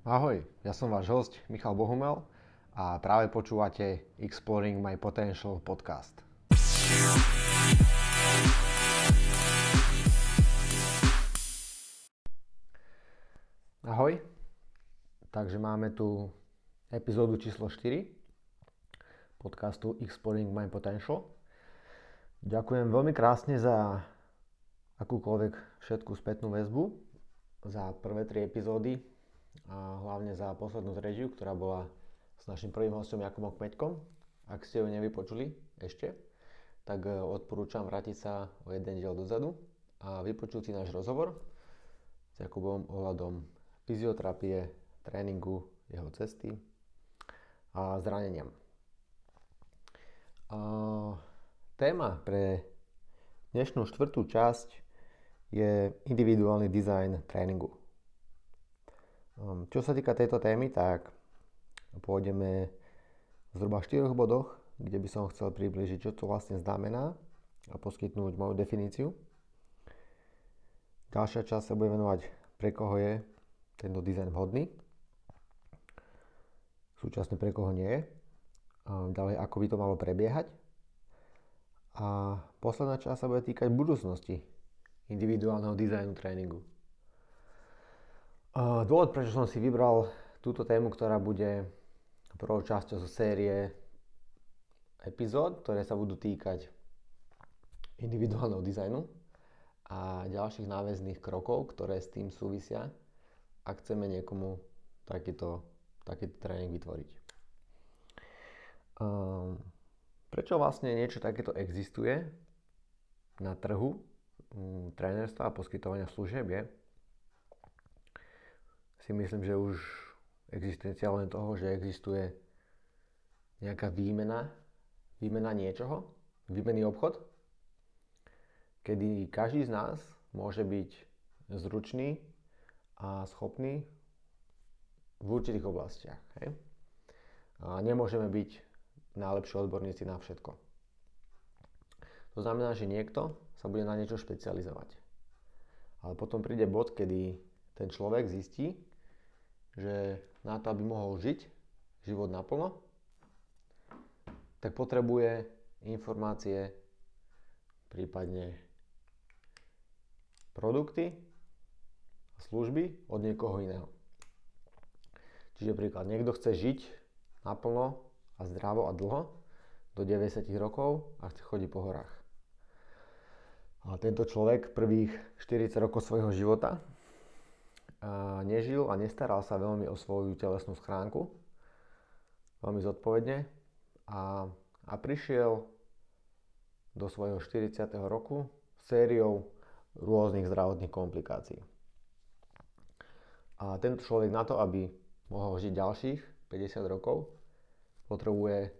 Ahoj, ja som váš host Michal Bohumel a práve počúvate Exploring My Potential podcast. Ahoj, takže máme tu epizódu číslo 4 podcastu Exploring My Potential. Ďakujem veľmi krásne za akúkoľvek všetku spätnú väzbu, za prvé tri epizódy a hlavne za poslednú zrežiu, ktorá bola s našim prvým hostom Jakubom Kmeďkom. Ak ste ju nevypočuli ešte, tak e, odporúčam vrátiť sa o jeden diel dozadu a vypočuť si náš rozhovor s Jakubom ohľadom fyzioterapie, tréningu, jeho cesty a zraneniam. A téma pre dnešnú štvrtú časť je individuálny dizajn tréningu. Um, čo sa týka tejto témy, tak pôjdeme v zhruba 4 bodoch, kde by som chcel približiť, čo to vlastne znamená a poskytnúť moju definíciu. Ďalšia časť sa bude venovať, pre koho je tento dizajn vhodný, súčasne pre koho nie je, ďalej ako by to malo prebiehať a posledná časť sa bude týkať budúcnosti individuálneho dizajnu tréningu. Dôvod, prečo som si vybral túto tému, ktorá bude prvou časťou zo série epizód, ktoré sa budú týkať individuálneho dizajnu a ďalších náväzných krokov, ktoré s tým súvisia, ak chceme niekomu takýto, takýto tréning vytvoriť. Um, prečo vlastne niečo takéto existuje na trhu um, trénerstva a poskytovania služieb je, si myslím, že už existencia len toho, že existuje nejaká výmena, výmena niečoho, výmenný obchod, kedy každý z nás môže byť zručný a schopný v určitých oblastiach. Hej? A nemôžeme byť najlepší odborníci na všetko. To znamená, že niekto sa bude na niečo špecializovať. Ale potom príde bod, kedy ten človek zistí, že na to, aby mohol žiť život naplno, tak potrebuje informácie, prípadne produkty a služby od niekoho iného. Čiže príklad, niekto chce žiť naplno a zdravo a dlho do 90 rokov a chce chodiť po horách. A tento človek prvých 40 rokov svojho života nežil a nestaral sa veľmi o svoju telesnú schránku, veľmi zodpovedne a, a prišiel do svojho 40. roku sériou rôznych zdravotných komplikácií. A tento človek na to, aby mohol žiť ďalších 50 rokov, potrebuje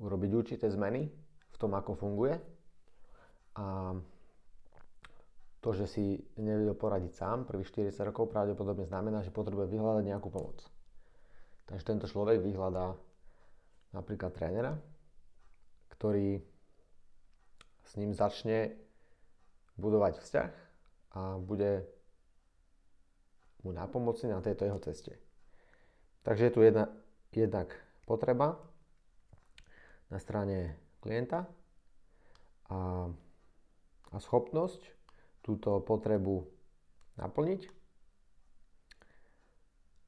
urobiť určité zmeny v tom, ako funguje a to, že si nevie poradiť sám prvých 40 rokov pravdepodobne znamená, že potrebuje vyhľadať nejakú pomoc. Takže tento človek vyhľadá napríklad trénera, ktorý s ním začne budovať vzťah a bude mu napomocný na tejto jeho ceste. Takže je tu jedna, jednak potreba na strane klienta a, a schopnosť túto potrebu naplniť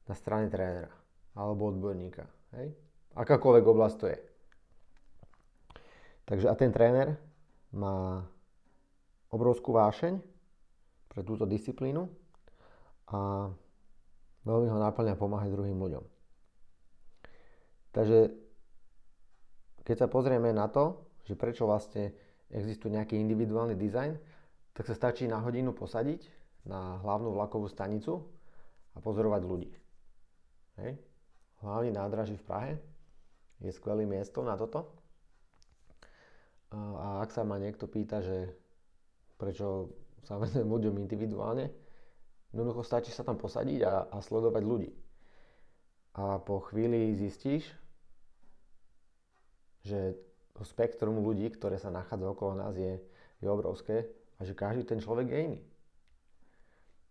na strane trénera alebo odborníka. Hej? Akákoľvek oblasť to je. Takže a ten tréner má obrovskú vášeň pre túto disciplínu a veľmi ho náplňa pomáhať druhým ľuďom. Takže keď sa pozrieme na to, že prečo vlastne existuje nejaký individuálny dizajn, tak sa stačí na hodinu posadiť na hlavnú vlakovú stanicu a pozorovať ľudí. Hej. Hlavný nádraží v Prahe je skvelým miestom na toto. A ak sa ma niekto pýta, že prečo sa venujem ľuďom individuálne, jednoducho stačí sa tam posadiť a, a sledovať ľudí. A po chvíli zistíš, že to spektrum ľudí, ktoré sa nachádza okolo nás je, je obrovské a že každý ten človek je iný.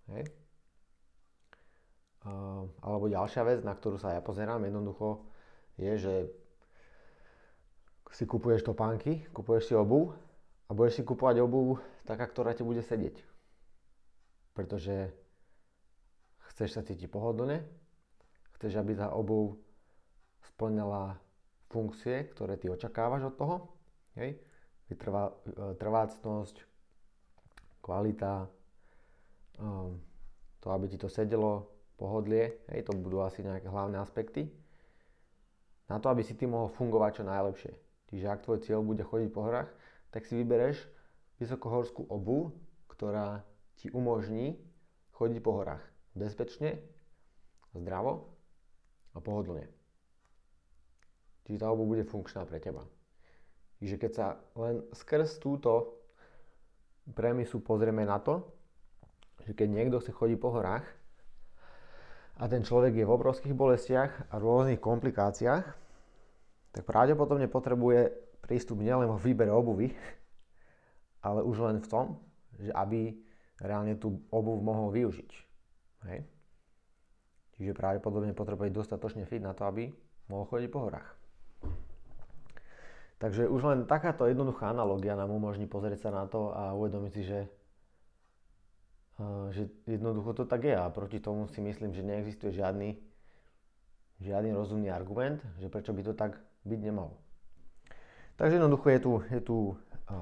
Hej? Alebo ďalšia vec, na ktorú sa ja pozerám jednoducho, je, že si kupuješ topánky, kupuješ si obu a budeš si kupovať obu taká, ktorá ti bude sedieť. Pretože chceš sa cítiť pohodlne, chceš, aby tá obuv splňala funkcie, ktoré ty očakávaš od toho. Hej? Vytrvá, e, trvácnosť, kvalita, um, to, aby ti to sedelo, pohodlie, hej, to budú asi nejaké hlavné aspekty. Na to, aby si ty mohol fungovať čo najlepšie. Čiže ak tvoj cieľ bude chodiť po horách, tak si vybereš vysokohorskú obu, ktorá ti umožní chodiť po horách bezpečne, zdravo a pohodlne. Čiže tá obu bude funkčná pre teba. Čiže keď sa len skrz túto premisu pozrieme na to, že keď niekto chce chodiť po horách a ten človek je v obrovských bolestiach a rôznych komplikáciách, tak pravdepodobne potrebuje prístup nielen vo výbere obuvy, ale už len v tom, že aby reálne tú obuv mohol využiť. Hej? Čiže pravdepodobne potrebuje dostatočne fit na to, aby mohol chodiť po horách. Takže už len takáto jednoduchá analogia nám umožní pozrieť sa na to a uvedomiť si, že, že jednoducho to tak je a proti tomu si myslím, že neexistuje žiadny, žiadny rozumný argument, že prečo by to tak byť nemalo. Takže jednoducho je tu, je tu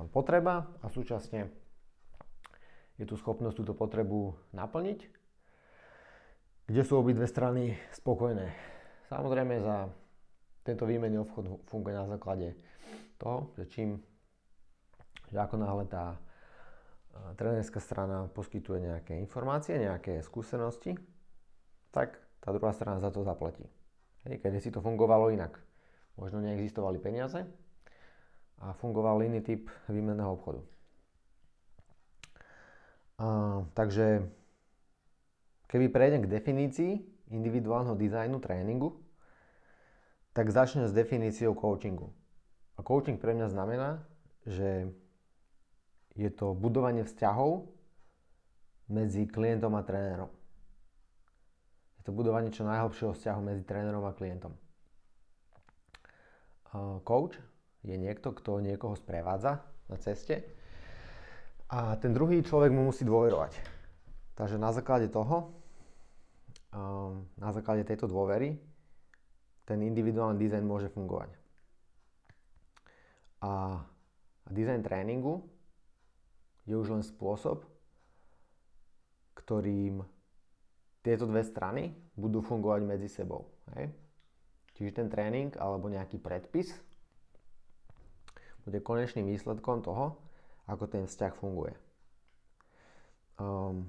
potreba a súčasne je tu schopnosť túto potrebu naplniť, kde sú obidve strany spokojné. Samozrejme za tento výmenný obchod funguje na základe toho, že čím, že ako náhle tá trénerská strana poskytuje nejaké informácie, nejaké skúsenosti, tak tá druhá strana za to zaplatí. Hej, keď si to fungovalo inak. Možno neexistovali peniaze a fungoval iný typ výmenného obchodu. A, takže keby prejdem k definícii individuálneho dizajnu tréningu, tak začnem s definíciou coachingu. A coaching pre mňa znamená, že je to budovanie vzťahov medzi klientom a trénerom. Je to budovanie čo najhlbšieho vzťahu medzi trénerom a klientom. Coach je niekto, kto niekoho sprevádza na ceste a ten druhý človek mu musí dôverovať. Takže na základe toho, na základe tejto dôvery, ten individuálny dizajn môže fungovať. A design tréningu je už len spôsob, ktorým tieto dve strany budú fungovať medzi sebou. Hej? Čiže ten tréning alebo nejaký predpis bude konečným výsledkom toho, ako ten vzťah funguje. Um,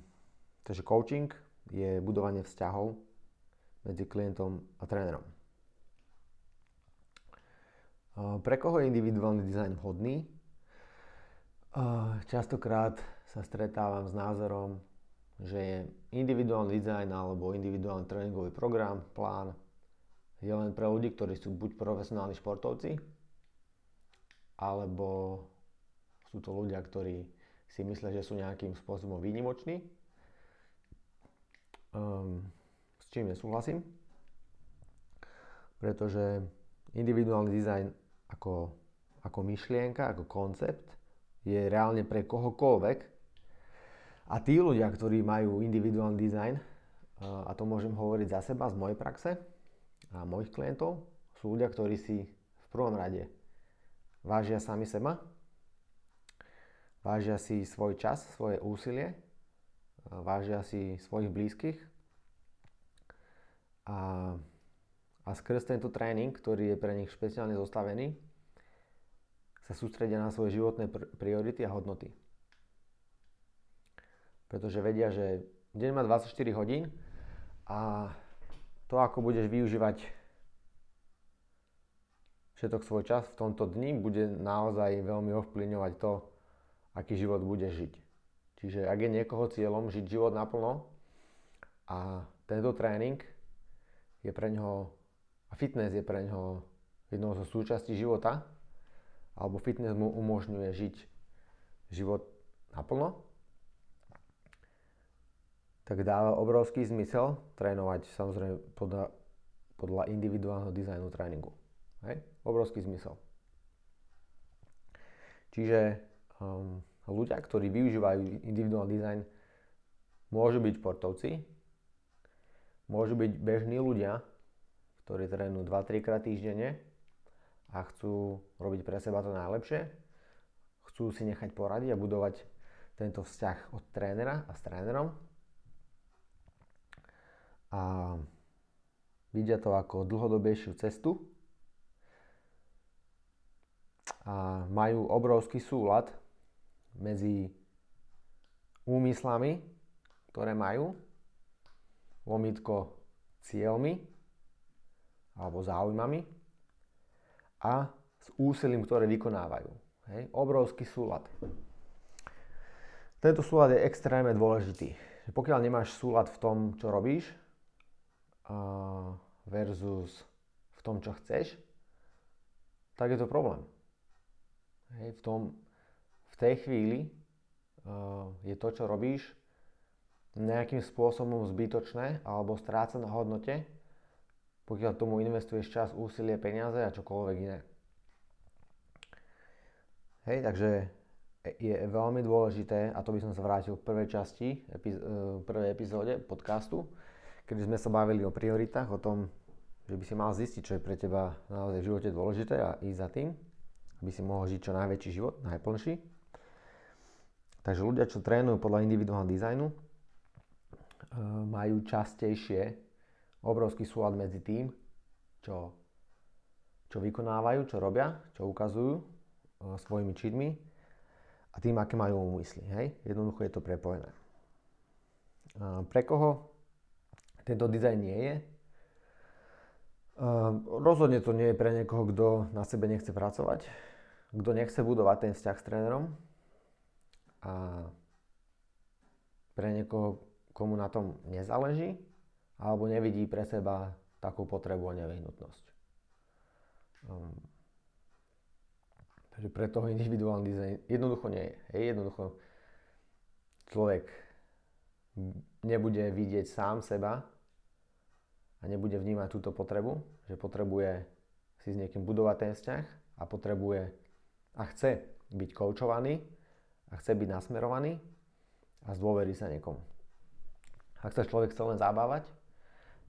takže coaching je budovanie vzťahov medzi klientom a trénerom. Pre koho je individuálny dizajn vhodný? Častokrát sa stretávam s názorom, že je individuálny dizajn alebo individuálny tréningový program, plán je len pre ľudí, ktorí sú buď profesionálni športovci, alebo sú to ľudia, ktorí si myslia, že sú nejakým spôsobom výnimoční. Um, s čím nesúhlasím, pretože individuálny dizajn ako, ako myšlienka, ako koncept, je reálne pre kohokoľvek. A tí ľudia, ktorí majú individuálny dizajn, a to môžem hovoriť za seba, z mojej praxe a mojich klientov, sú ľudia, ktorí si v prvom rade vážia sami seba, vážia si svoj čas, svoje úsilie, vážia si svojich blízkych a a skrz tento tréning, ktorý je pre nich špeciálne zostavený, sa sústredia na svoje životné pr- priority a hodnoty. Pretože vedia, že deň má 24 hodín a to, ako budeš využívať všetok svoj čas v tomto dni, bude naozaj veľmi ovplyvňovať to, aký život budeš žiť. Čiže ak je niekoho cieľom žiť život naplno a tento tréning je pre neho a fitness je pre ňoho jednou zo súčastí života, alebo fitness mu umožňuje žiť život naplno, tak dáva obrovský zmysel trénovať samozrejme podľa, podľa individuálneho dizajnu tréningu. Hej? Obrovský zmysel. Čiže um, ľudia, ktorí využívajú individuálny dizajn, môžu byť športovci, môžu byť bežní ľudia, ktorí trénujú 2-3 krát týždenne a chcú robiť pre seba to najlepšie, chcú si nechať poradiť a budovať tento vzťah od trénera a s trénerom. A vidia to ako dlhodobejšiu cestu a majú obrovský súlad medzi úmyslami, ktoré majú, lomitko cieľmi alebo záujmami a s úsilím, ktoré vykonávajú. Hej? Obrovský súlad. Tento súlad je extrémne dôležitý. Pokiaľ nemáš súlad v tom, čo robíš, versus v tom, čo chceš, tak je to problém. Hej, v, tom, v tej chvíli je to, čo robíš, nejakým spôsobom zbytočné alebo stráca na hodnote, pokiaľ tomu investuješ čas, úsilie, peniaze a čokoľvek iné. Hej, takže je veľmi dôležité, a to by som sa vrátil v prvej časti, epiz- prvej epizóde podcastu, kedy sme sa bavili o prioritách, o tom, že by si mal zistiť, čo je pre teba naozaj v živote dôležité a ísť za tým, aby si mohol žiť čo najväčší život, najplnší. Takže ľudia, čo trénujú podľa individuálneho dizajnu, e, majú častejšie obrovský súlad medzi tým, čo, čo vykonávajú, čo robia, čo ukazujú e, svojimi činmi a tým, aké majú úmysly. Hej? Jednoducho je to prepojené. E, pre koho tento dizajn nie je. Uh, rozhodne to nie je pre niekoho, kto na sebe nechce pracovať, kto nechce budovať ten vzťah s trénerom a pre niekoho, komu na tom nezáleží alebo nevidí pre seba takú potrebu a nevyhnutnosť. Um, takže pre toho individuálny dizajn jednoducho nie je. Jednoducho človek nebude vidieť sám seba a nebude vnímať túto potrebu, že potrebuje si s niekým budovať ten vzťah a potrebuje a chce byť koučovaný a chce byť nasmerovaný a zdôverí sa niekomu. Ak sa človek chce len zabávať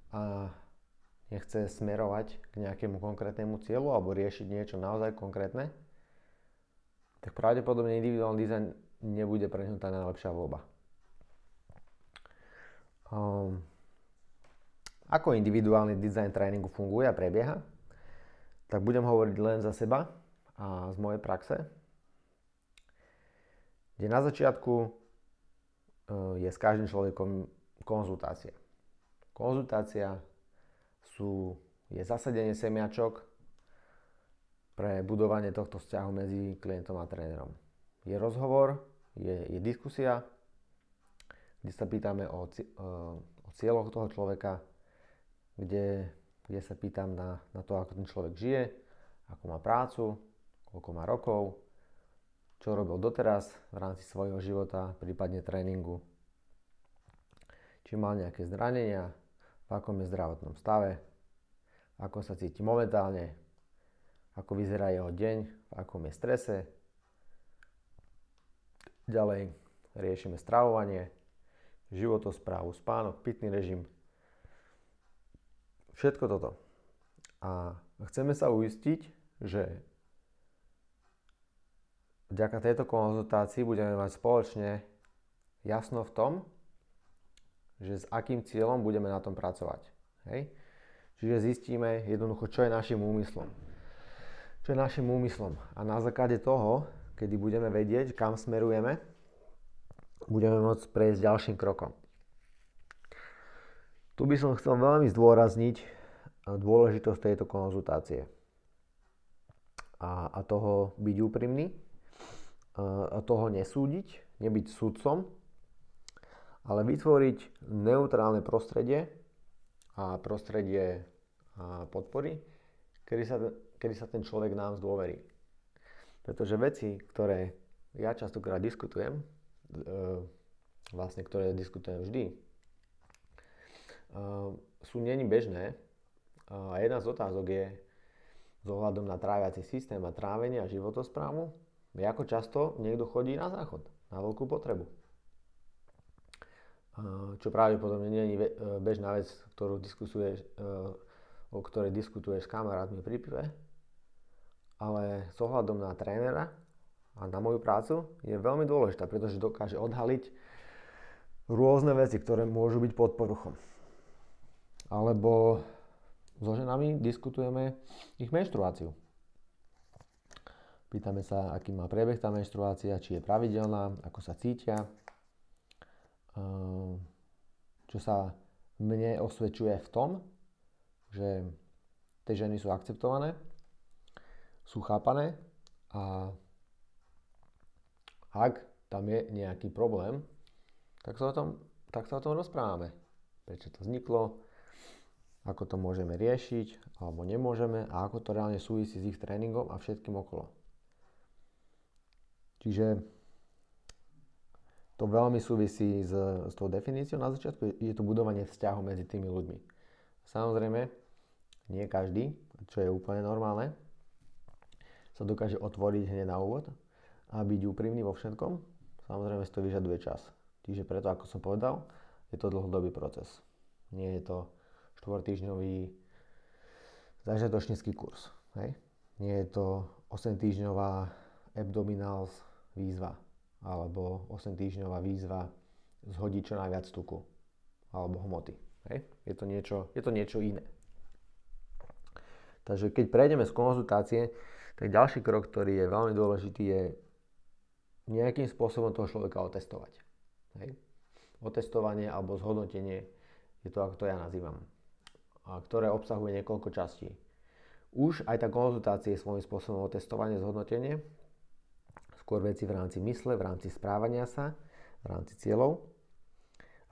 a nechce smerovať k nejakému konkrétnemu cieľu alebo riešiť niečo naozaj konkrétne, tak pravdepodobne individuálny dizajn nebude pre ňu tá najlepšia voľba. Um, ako individuálny dizajn tréningu funguje a prebieha, tak budem hovoriť len za seba a z mojej praxe, kde na začiatku e, je s každým človekom konzultácia. Konzultácia sú, je zasadenie semiačok pre budovanie tohto vzťahu medzi klientom a trénerom. Je rozhovor, je, je diskusia, kde sa pýtame o, o cieľoch toho človeka, kde, kde sa pýtam na, na to, ako ten človek žije, ako má prácu, koľko má rokov, čo robil doteraz v rámci svojho života, prípadne tréningu, či mal nejaké zranenia, v akom je zdravotnom stave, ako sa cíti momentálne, ako vyzerá jeho deň, v akom je strese. Ďalej riešime stravovanie, životosprávu, spánok, pitný režim, Všetko toto. A chceme sa uistiť, že vďaka tejto konzultácii budeme mať spoločne jasno v tom, že s akým cieľom budeme na tom pracovať. Hej? Čiže zistíme jednoducho, čo je našim úmyslom. Čo je našim úmyslom. A na základe toho, kedy budeme vedieť, kam smerujeme, budeme môcť prejsť ďalším krokom. Tu by som chcel veľmi zdôrazniť eh, dôležitosť tejto konzultácie a, a toho byť úprimný, eh, a toho nesúdiť, nebyť sudcom, ale vytvoriť neutrálne prostredie a prostredie podpory, kedy sa, kedy sa ten človek nám zdôverí. Pretože veci, ktoré ja častokrát diskutujem, e, vlastne ktoré diskutujem vždy sú není bežné. A jedna z otázok je s ohľadom na tráviaci systém a trávenie a životosprávu, ako často niekto chodí na záchod, na veľkú potrebu. Čo pravdepodobne nie je bežná vec, ktorú diskusuješ, o ktorej diskutuješ s kamarátmi pri pive, ale s ohľadom na trénera a na moju prácu je veľmi dôležitá, pretože dokáže odhaliť rôzne veci, ktoré môžu byť pod poruchom. Alebo so ženami diskutujeme ich menštruáciu. Pýtame sa, aký má priebeh tá menštruácia, či je pravidelná, ako sa cítia, čo sa mne osvedčuje v tom, že tie ženy sú akceptované, sú chápané a ak tam je nejaký problém, tak sa o tom, tak sa o tom rozprávame. Prečo to vzniklo, ako to môžeme riešiť alebo nemôžeme a ako to reálne súvisí s ich tréningom a všetkým okolo. Čiže to veľmi súvisí s, s tou definíciou. Na začiatku je to budovanie vzťahu medzi tými ľuďmi. Samozrejme, nie každý, čo je úplne normálne, sa dokáže otvoriť hneď na úvod a byť úprimný vo všetkom. Samozrejme si to vyžaduje čas. Čiže preto, ako som povedal, je to dlhodobý proces. Nie je to štvortýždňový začiatočnícky kurz. Hej? Nie je to 8 týždňová abdominals výzva alebo 8 týždňová výzva zhodiť čo najviac tuku alebo hmoty. Hej? Je, to niečo, je to niečo iné. Takže keď prejdeme z konzultácie, tak ďalší krok, ktorý je veľmi dôležitý, je nejakým spôsobom toho človeka otestovať. Hej? Otestovanie alebo zhodnotenie je to, ako to ja nazývam, a ktoré obsahuje niekoľko častí. Už aj tá konzultácia je svojím spôsobom otestovanie, zhodnotenie, skôr veci v rámci mysle, v rámci správania sa, v rámci cieľov.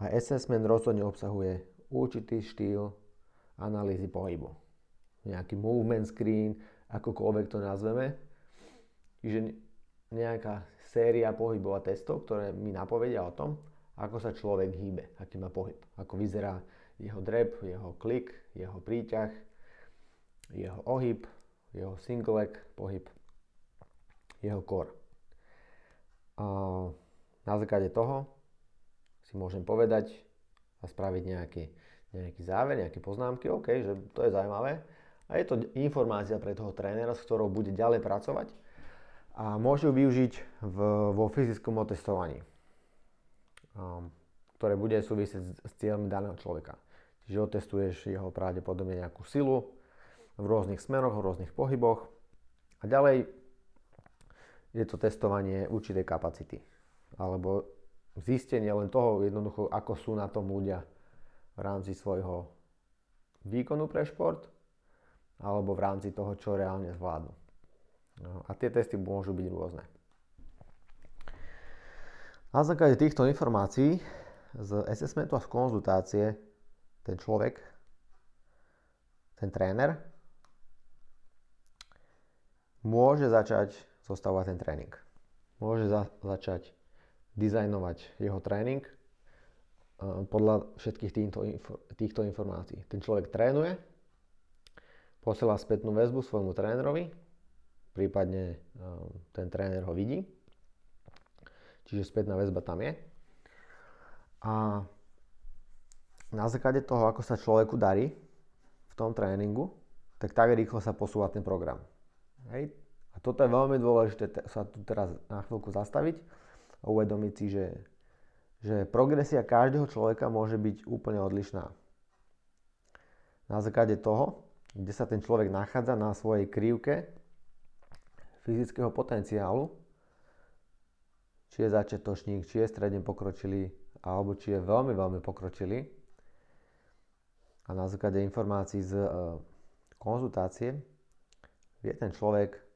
A assessment rozhodne obsahuje určitý štýl analýzy pohybu. Nejaký movement screen, akokoľvek to nazveme. Čiže nejaká séria pohybov a testov, ktoré mi napovedia o tom, ako sa človek hýbe, aký má pohyb, ako vyzerá jeho drep, jeho klik, jeho príťah, jeho ohyb, jeho single leg pohyb, jeho core. Na základe toho si môžem povedať a spraviť nejaký, nejaký záver, nejaké poznámky, OK, že to je zaujímavé. A je to informácia pre toho trénera, s ktorou bude ďalej pracovať a môže ju využiť v, vo fyzickom otestovaní, um, ktoré bude súvisieť s, s daného človeka. Čiže otestuješ jeho pravdepodobne nejakú silu v rôznych smeroch, v rôznych pohyboch a ďalej je to testovanie určitej kapacity. Alebo zistenie len toho jednoducho, ako sú na tom ľudia v rámci svojho výkonu pre šport alebo v rámci toho, čo reálne zvládnu. No, a tie testy môžu byť rôzne. Na základe týchto informácií z assessmentu a z konzultácie ten človek, ten tréner, môže začať zostavovať ten tréning. Môže za, začať dizajnovať jeho tréning uh, podľa všetkých týchto, týchto informácií. Ten človek trénuje, posiela spätnú väzbu svojmu trénerovi, prípadne uh, ten tréner ho vidí, čiže spätná väzba tam je. A na základe toho, ako sa človeku darí v tom tréningu, tak tak rýchlo sa posúva ten program. Hej, a toto je veľmi dôležité sa tu teraz na chvíľku zastaviť a uvedomiť si, že, že progresia každého človeka môže byť úplne odlišná. Na základe toho, kde sa ten človek nachádza na svojej krivke fyzického potenciálu, či je začiatočník, či je stredne pokročilý, alebo či je veľmi, veľmi pokročilý. A na základe informácií z e, konzultácie vie ten človek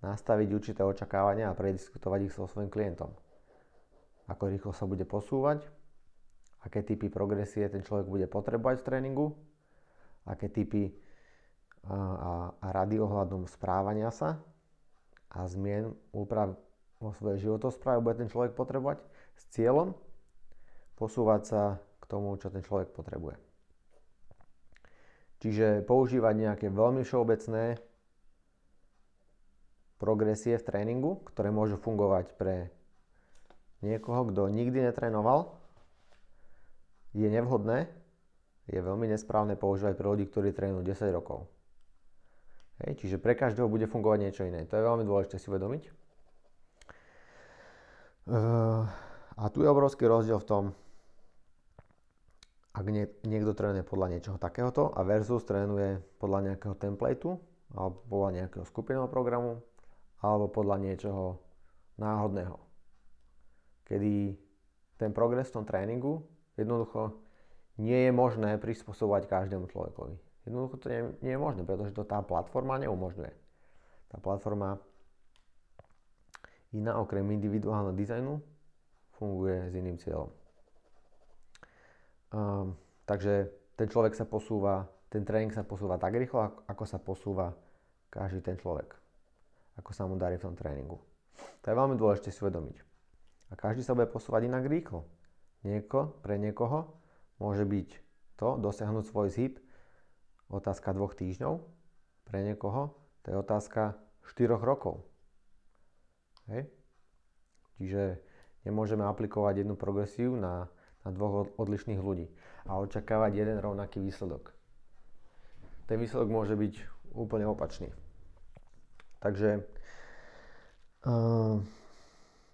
nastaviť určité očakávania a prediskutovať ich so svojím klientom. Ako rýchlo sa bude posúvať, aké typy progresie ten človek bude potrebovať v tréningu, aké typy a, a, a rady ohľadom správania sa a zmien, úprav vo svojej životospráve bude ten človek potrebovať s cieľom posúvať sa k tomu, čo ten človek potrebuje. Čiže používať nejaké veľmi všeobecné progresie v tréningu, ktoré môžu fungovať pre niekoho, kto nikdy netrénoval, je nevhodné, je veľmi nesprávne používať pre ľudí, ktorí trénujú 10 rokov. Hej, čiže pre každého bude fungovať niečo iné. To je veľmi dôležité si uvedomiť. Uh, a tu je obrovský rozdiel v tom, ak nie, niekto trénuje podľa niečoho takéhoto a versus trénuje podľa nejakého templateu alebo podľa nejakého skupinového programu alebo podľa niečoho náhodného. Kedy ten progres v tom tréningu jednoducho nie je možné prispôsobovať každému človekovi. Jednoducho to nie, nie je možné, pretože to tá platforma neumožňuje. Tá platforma iná okrem individuálneho dizajnu funguje s iným cieľom. Um, takže ten človek sa posúva, ten tréning sa posúva tak rýchlo, ako sa posúva každý ten človek ako sa mu darí v tom tréningu. To je veľmi dôležité si uvedomiť. A každý sa bude posúvať inak rýchlo. Nieko, pre niekoho môže byť to dosiahnuť svoj zhyb otázka dvoch týždňov, pre niekoho to je otázka 4 rokov. Hej? Čiže nemôžeme aplikovať jednu progresiu na, na dvoch odlišných ľudí a očakávať jeden rovnaký výsledok. Ten výsledok môže byť úplne opačný. Takže uh,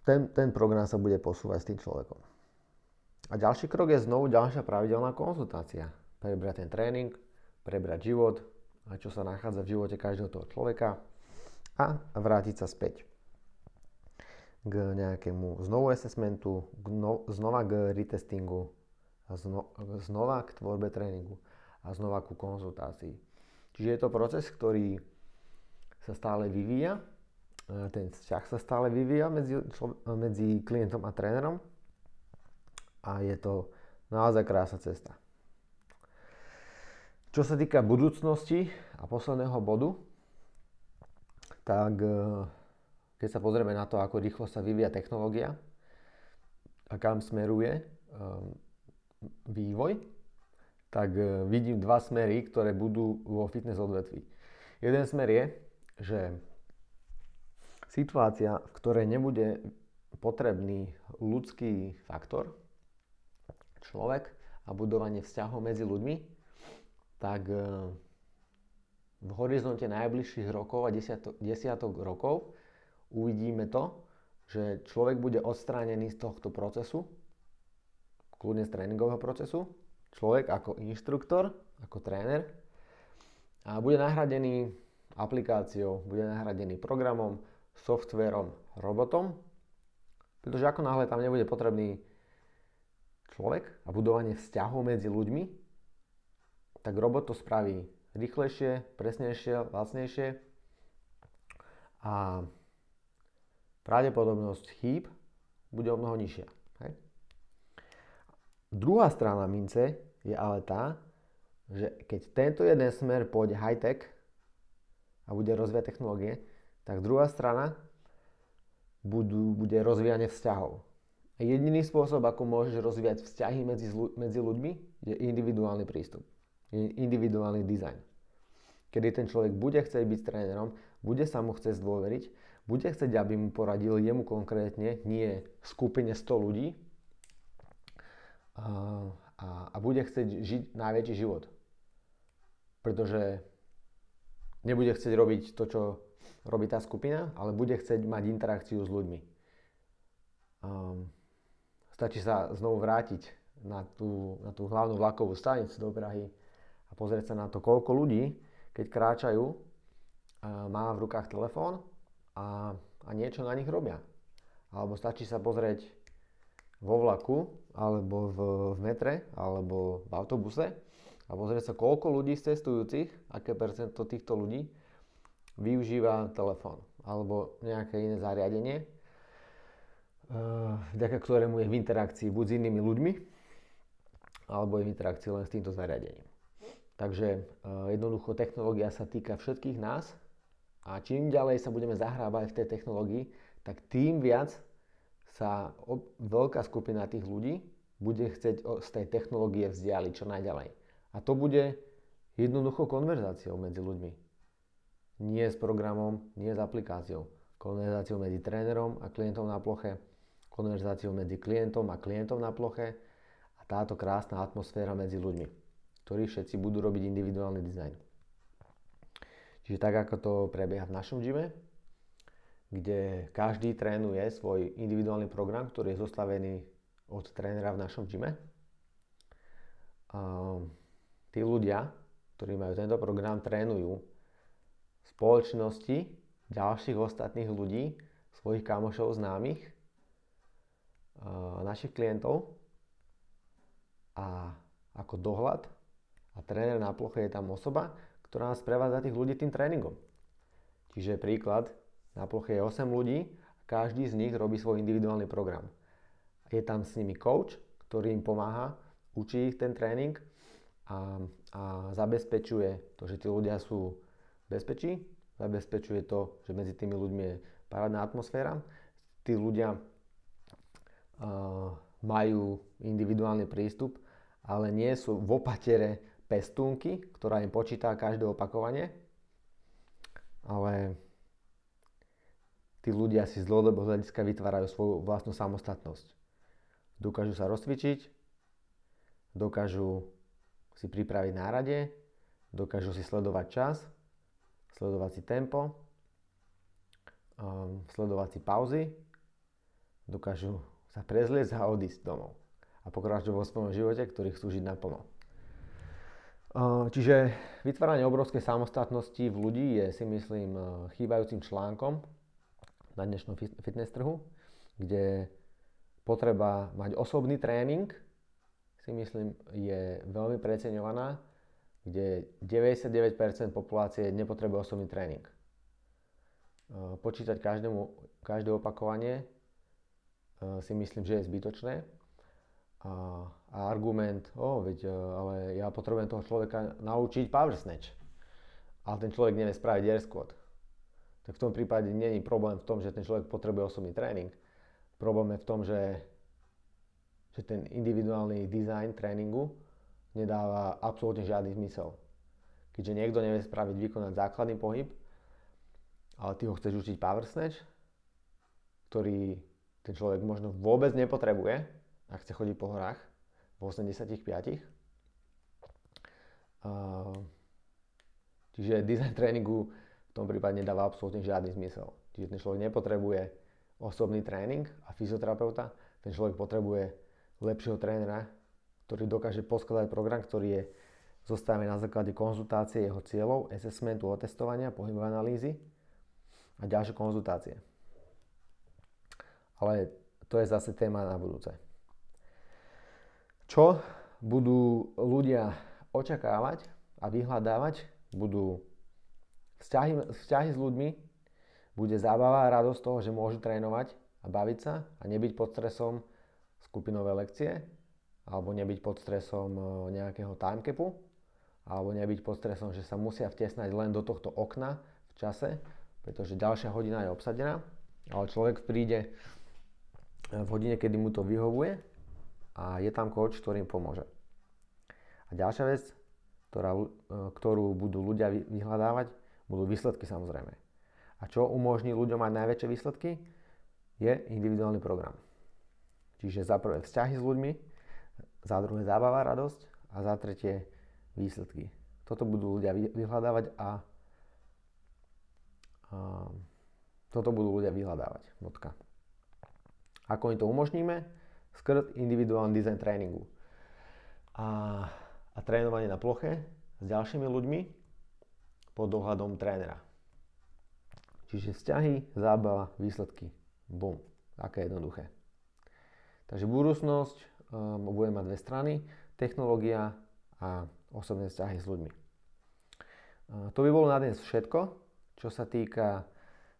ten, ten program sa bude posúvať s tým človekom. A ďalší krok je znovu ďalšia pravidelná konzultácia. Prebrať ten tréning, prebrať život, a čo sa nachádza v živote každého toho človeka a vrátiť sa späť k nejakému znovu assessmentu, k no, znova k retestingu, a zno, znova k tvorbe tréningu a znova ku konzultácii. Čiže je to proces, ktorý sa stále vyvíja, e, ten vzťah sa stále vyvíja medzi, medzi klientom a trénerom a je to naozaj krásna cesta. Čo sa týka budúcnosti a posledného bodu, tak e, keď sa pozrieme na to, ako rýchlo sa vyvíja technológia a kam smeruje e, vývoj, tak vidím dva smery, ktoré budú vo fitness odvetví. Jeden smer je, že situácia, v ktorej nebude potrebný ľudský faktor, človek a budovanie vzťahov medzi ľuďmi, tak e, v horizonte najbližších rokov a desiatok, desiatok rokov uvidíme to, že človek bude odstránený z tohto procesu, kľudne z tréningového procesu, človek ako inštruktor, ako tréner a bude nahradený aplikáciou, bude nahradený programom, softverom, robotom, pretože ako náhle tam nebude potrebný človek a budovanie vzťahov medzi ľuďmi, tak robot to spraví rýchlejšie, presnejšie, lacnejšie a pravdepodobnosť chýb bude o mnoho nižšia. Hej? Druhá strana mince je ale tá, že keď tento jeden smer pôjde high-tech, a bude rozvíjať technológie, tak druhá strana budú, bude rozvíjanie vzťahov. A jediný spôsob, ako môžeš rozvíjať vzťahy medzi, medzi ľuďmi, je individuálny prístup. Je individuálny dizajn. Kedy ten človek bude chcieť byť trénerom, bude sa mu chcieť zdôveriť, bude chcieť, aby mu poradil jemu konkrétne, nie skupine 100 ľudí a, a, a bude chcieť žiť najväčší život. Pretože nebude chcieť robiť to, čo robí tá skupina, ale bude chcieť mať interakciu s ľuďmi. Um, stačí sa znovu vrátiť na tú, na tú hlavnú vlakovú stanicu do Prahy a pozrieť sa na to, koľko ľudí, keď kráčajú, uh, má v rukách telefón a, a niečo na nich robia. Alebo stačí sa pozrieť vo vlaku, alebo v, v metre, alebo v autobuse a pozrieť sa, koľko ľudí z cestujúcich, aké percento týchto ľudí využíva telefón alebo nejaké iné zariadenie, eh, vďaka ktorému je v interakcii buď s inými ľuďmi, alebo je v interakcii len s týmto zariadením. Takže eh, jednoducho technológia sa týka všetkých nás a čím ďalej sa budeme zahrávať v tej technológii, tak tým viac sa veľká skupina tých ľudí bude chcieť z tej technológie vzdialiť čo najďalej. A to bude jednoduchou konverzáciou medzi ľuďmi. Nie s programom, nie s aplikáciou. Konverzáciou medzi trénerom a klientom na ploche, konverzáciou medzi klientom a klientom na ploche a táto krásna atmosféra medzi ľuďmi, ktorí všetci budú robiť individuálny dizajn. Čiže tak ako to prebieha v našom gyme, kde každý trénuje svoj individuálny program, ktorý je zostavený od trénera v našom gyme. A tí ľudia, ktorí majú tento program, trénujú spoločnosti ďalších ostatných ľudí, svojich kamošov, známych, našich klientov a ako dohľad a tréner na ploche je tam osoba, ktorá nás prevádza tých ľudí tým tréningom. Čiže príklad, na ploche je 8 ľudí a každý z nich robí svoj individuálny program. Je tam s nimi coach, ktorý im pomáha, učí ich ten tréning a, a zabezpečuje to, že tí ľudia sú v bezpečí, zabezpečuje to, že medzi tými ľuďmi je parádna atmosféra, tí ľudia uh, majú individuálny prístup, ale nie sú v opatere pestúnky, ktorá im počíta každé opakovanie, ale tí ľudia si z dlhodobého hľadiska vytvárajú svoju vlastnú samostatnosť. Dokážu sa rozcvičiť, dokážu si pripraviť nárade, dokážu si sledovať čas, sledovať si tempo, um, sledovať si pauzy, dokážu sa prezliecť a odísť domov a pokračovať vo svojom živote, ktorý chcú žiť naplno. Uh, čiže vytváranie obrovskej samostatnosti v ľudí je si myslím uh, chýbajúcim článkom na dnešnom fitness trhu, kde potreba mať osobný tréning si myslím je veľmi preceňovaná, kde 99% populácie nepotrebuje osobný tréning. E, počítať každému, každé opakovanie e, si myslím, že je zbytočné. A, a argument, o, veď, e, ale ja potrebujem toho človeka naučiť power snatch. Ale ten človek nevie spraviť air squat tak v tom prípade není problém v tom, že ten človek potrebuje osobný tréning. Problém je v tom, že, že ten individuálny design tréningu nedáva absolútne žiadny zmysel. Keďže niekto nevie spraviť, vykonať základný pohyb, ale ty ho chceš učiť power snatch, ktorý ten človek možno vôbec nepotrebuje, ak chce chodiť po horách v 85. čiže design tréningu tom prípade nedáva absolútne žiadny zmysel. Čiže ten človek nepotrebuje osobný tréning a fyzioterapeuta, ten človek potrebuje lepšieho trénera, ktorý dokáže poskladať program, ktorý je zostavený na základe konzultácie jeho cieľov, assessmentu, otestovania, pohybové analýzy a ďalšie konzultácie. Ale to je zase téma na budúce. Čo budú ľudia očakávať a vyhľadávať, budú Vzťahy, vzťahy s ľuďmi bude zábava a radosť toho, že môžu trénovať a baviť sa a nebyť pod stresom skupinové lekcie alebo nebyť pod stresom e, nejakého timecapu alebo nebyť pod stresom, že sa musia vtesnať len do tohto okna v čase, pretože ďalšia hodina je obsadená, ale človek príde v hodine, kedy mu to vyhovuje a je tam coach, ktorý im pomôže. A ďalšia vec, ktorá, e, ktorú budú ľudia vyhľadávať, budú výsledky samozrejme. A čo umožní ľuďom mať najväčšie výsledky? Je individuálny program. Čiže za prvé vzťahy s ľuďmi, za druhé zábava, radosť a za tretie výsledky. Toto budú ľudia vyhľadávať a, a toto budú ľudia vyhľadávať. Bodka. Ako im to umožníme? Skrz individuálny design tréningu. A, a trénovanie na ploche s ďalšími ľuďmi, pod dohľadom trénera. Čiže vzťahy, zábava, výsledky. Bum. Aké jednoduché. Takže budúcnosť um, bude mať dve strany. Technológia a osobné vzťahy s ľuďmi. Uh, to by bolo na dnes všetko, čo sa týka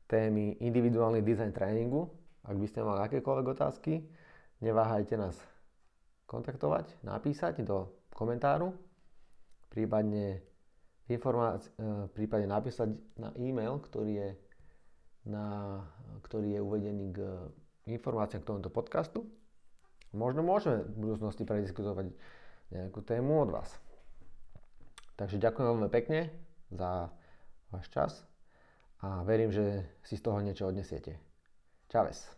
témy individuálny design tréningu. Ak by ste mali akékoľvek otázky, neváhajte nás kontaktovať, napísať do komentáru, prípadne informáci- v prípade napísať na e-mail, ktorý je, na, ktorý je uvedený k informáciám k tomuto podcastu. Možno môžeme v budúcnosti prediskutovať nejakú tému od vás. Takže ďakujem veľmi pekne za váš čas a verím, že si z toho niečo odnesiete. Čaves.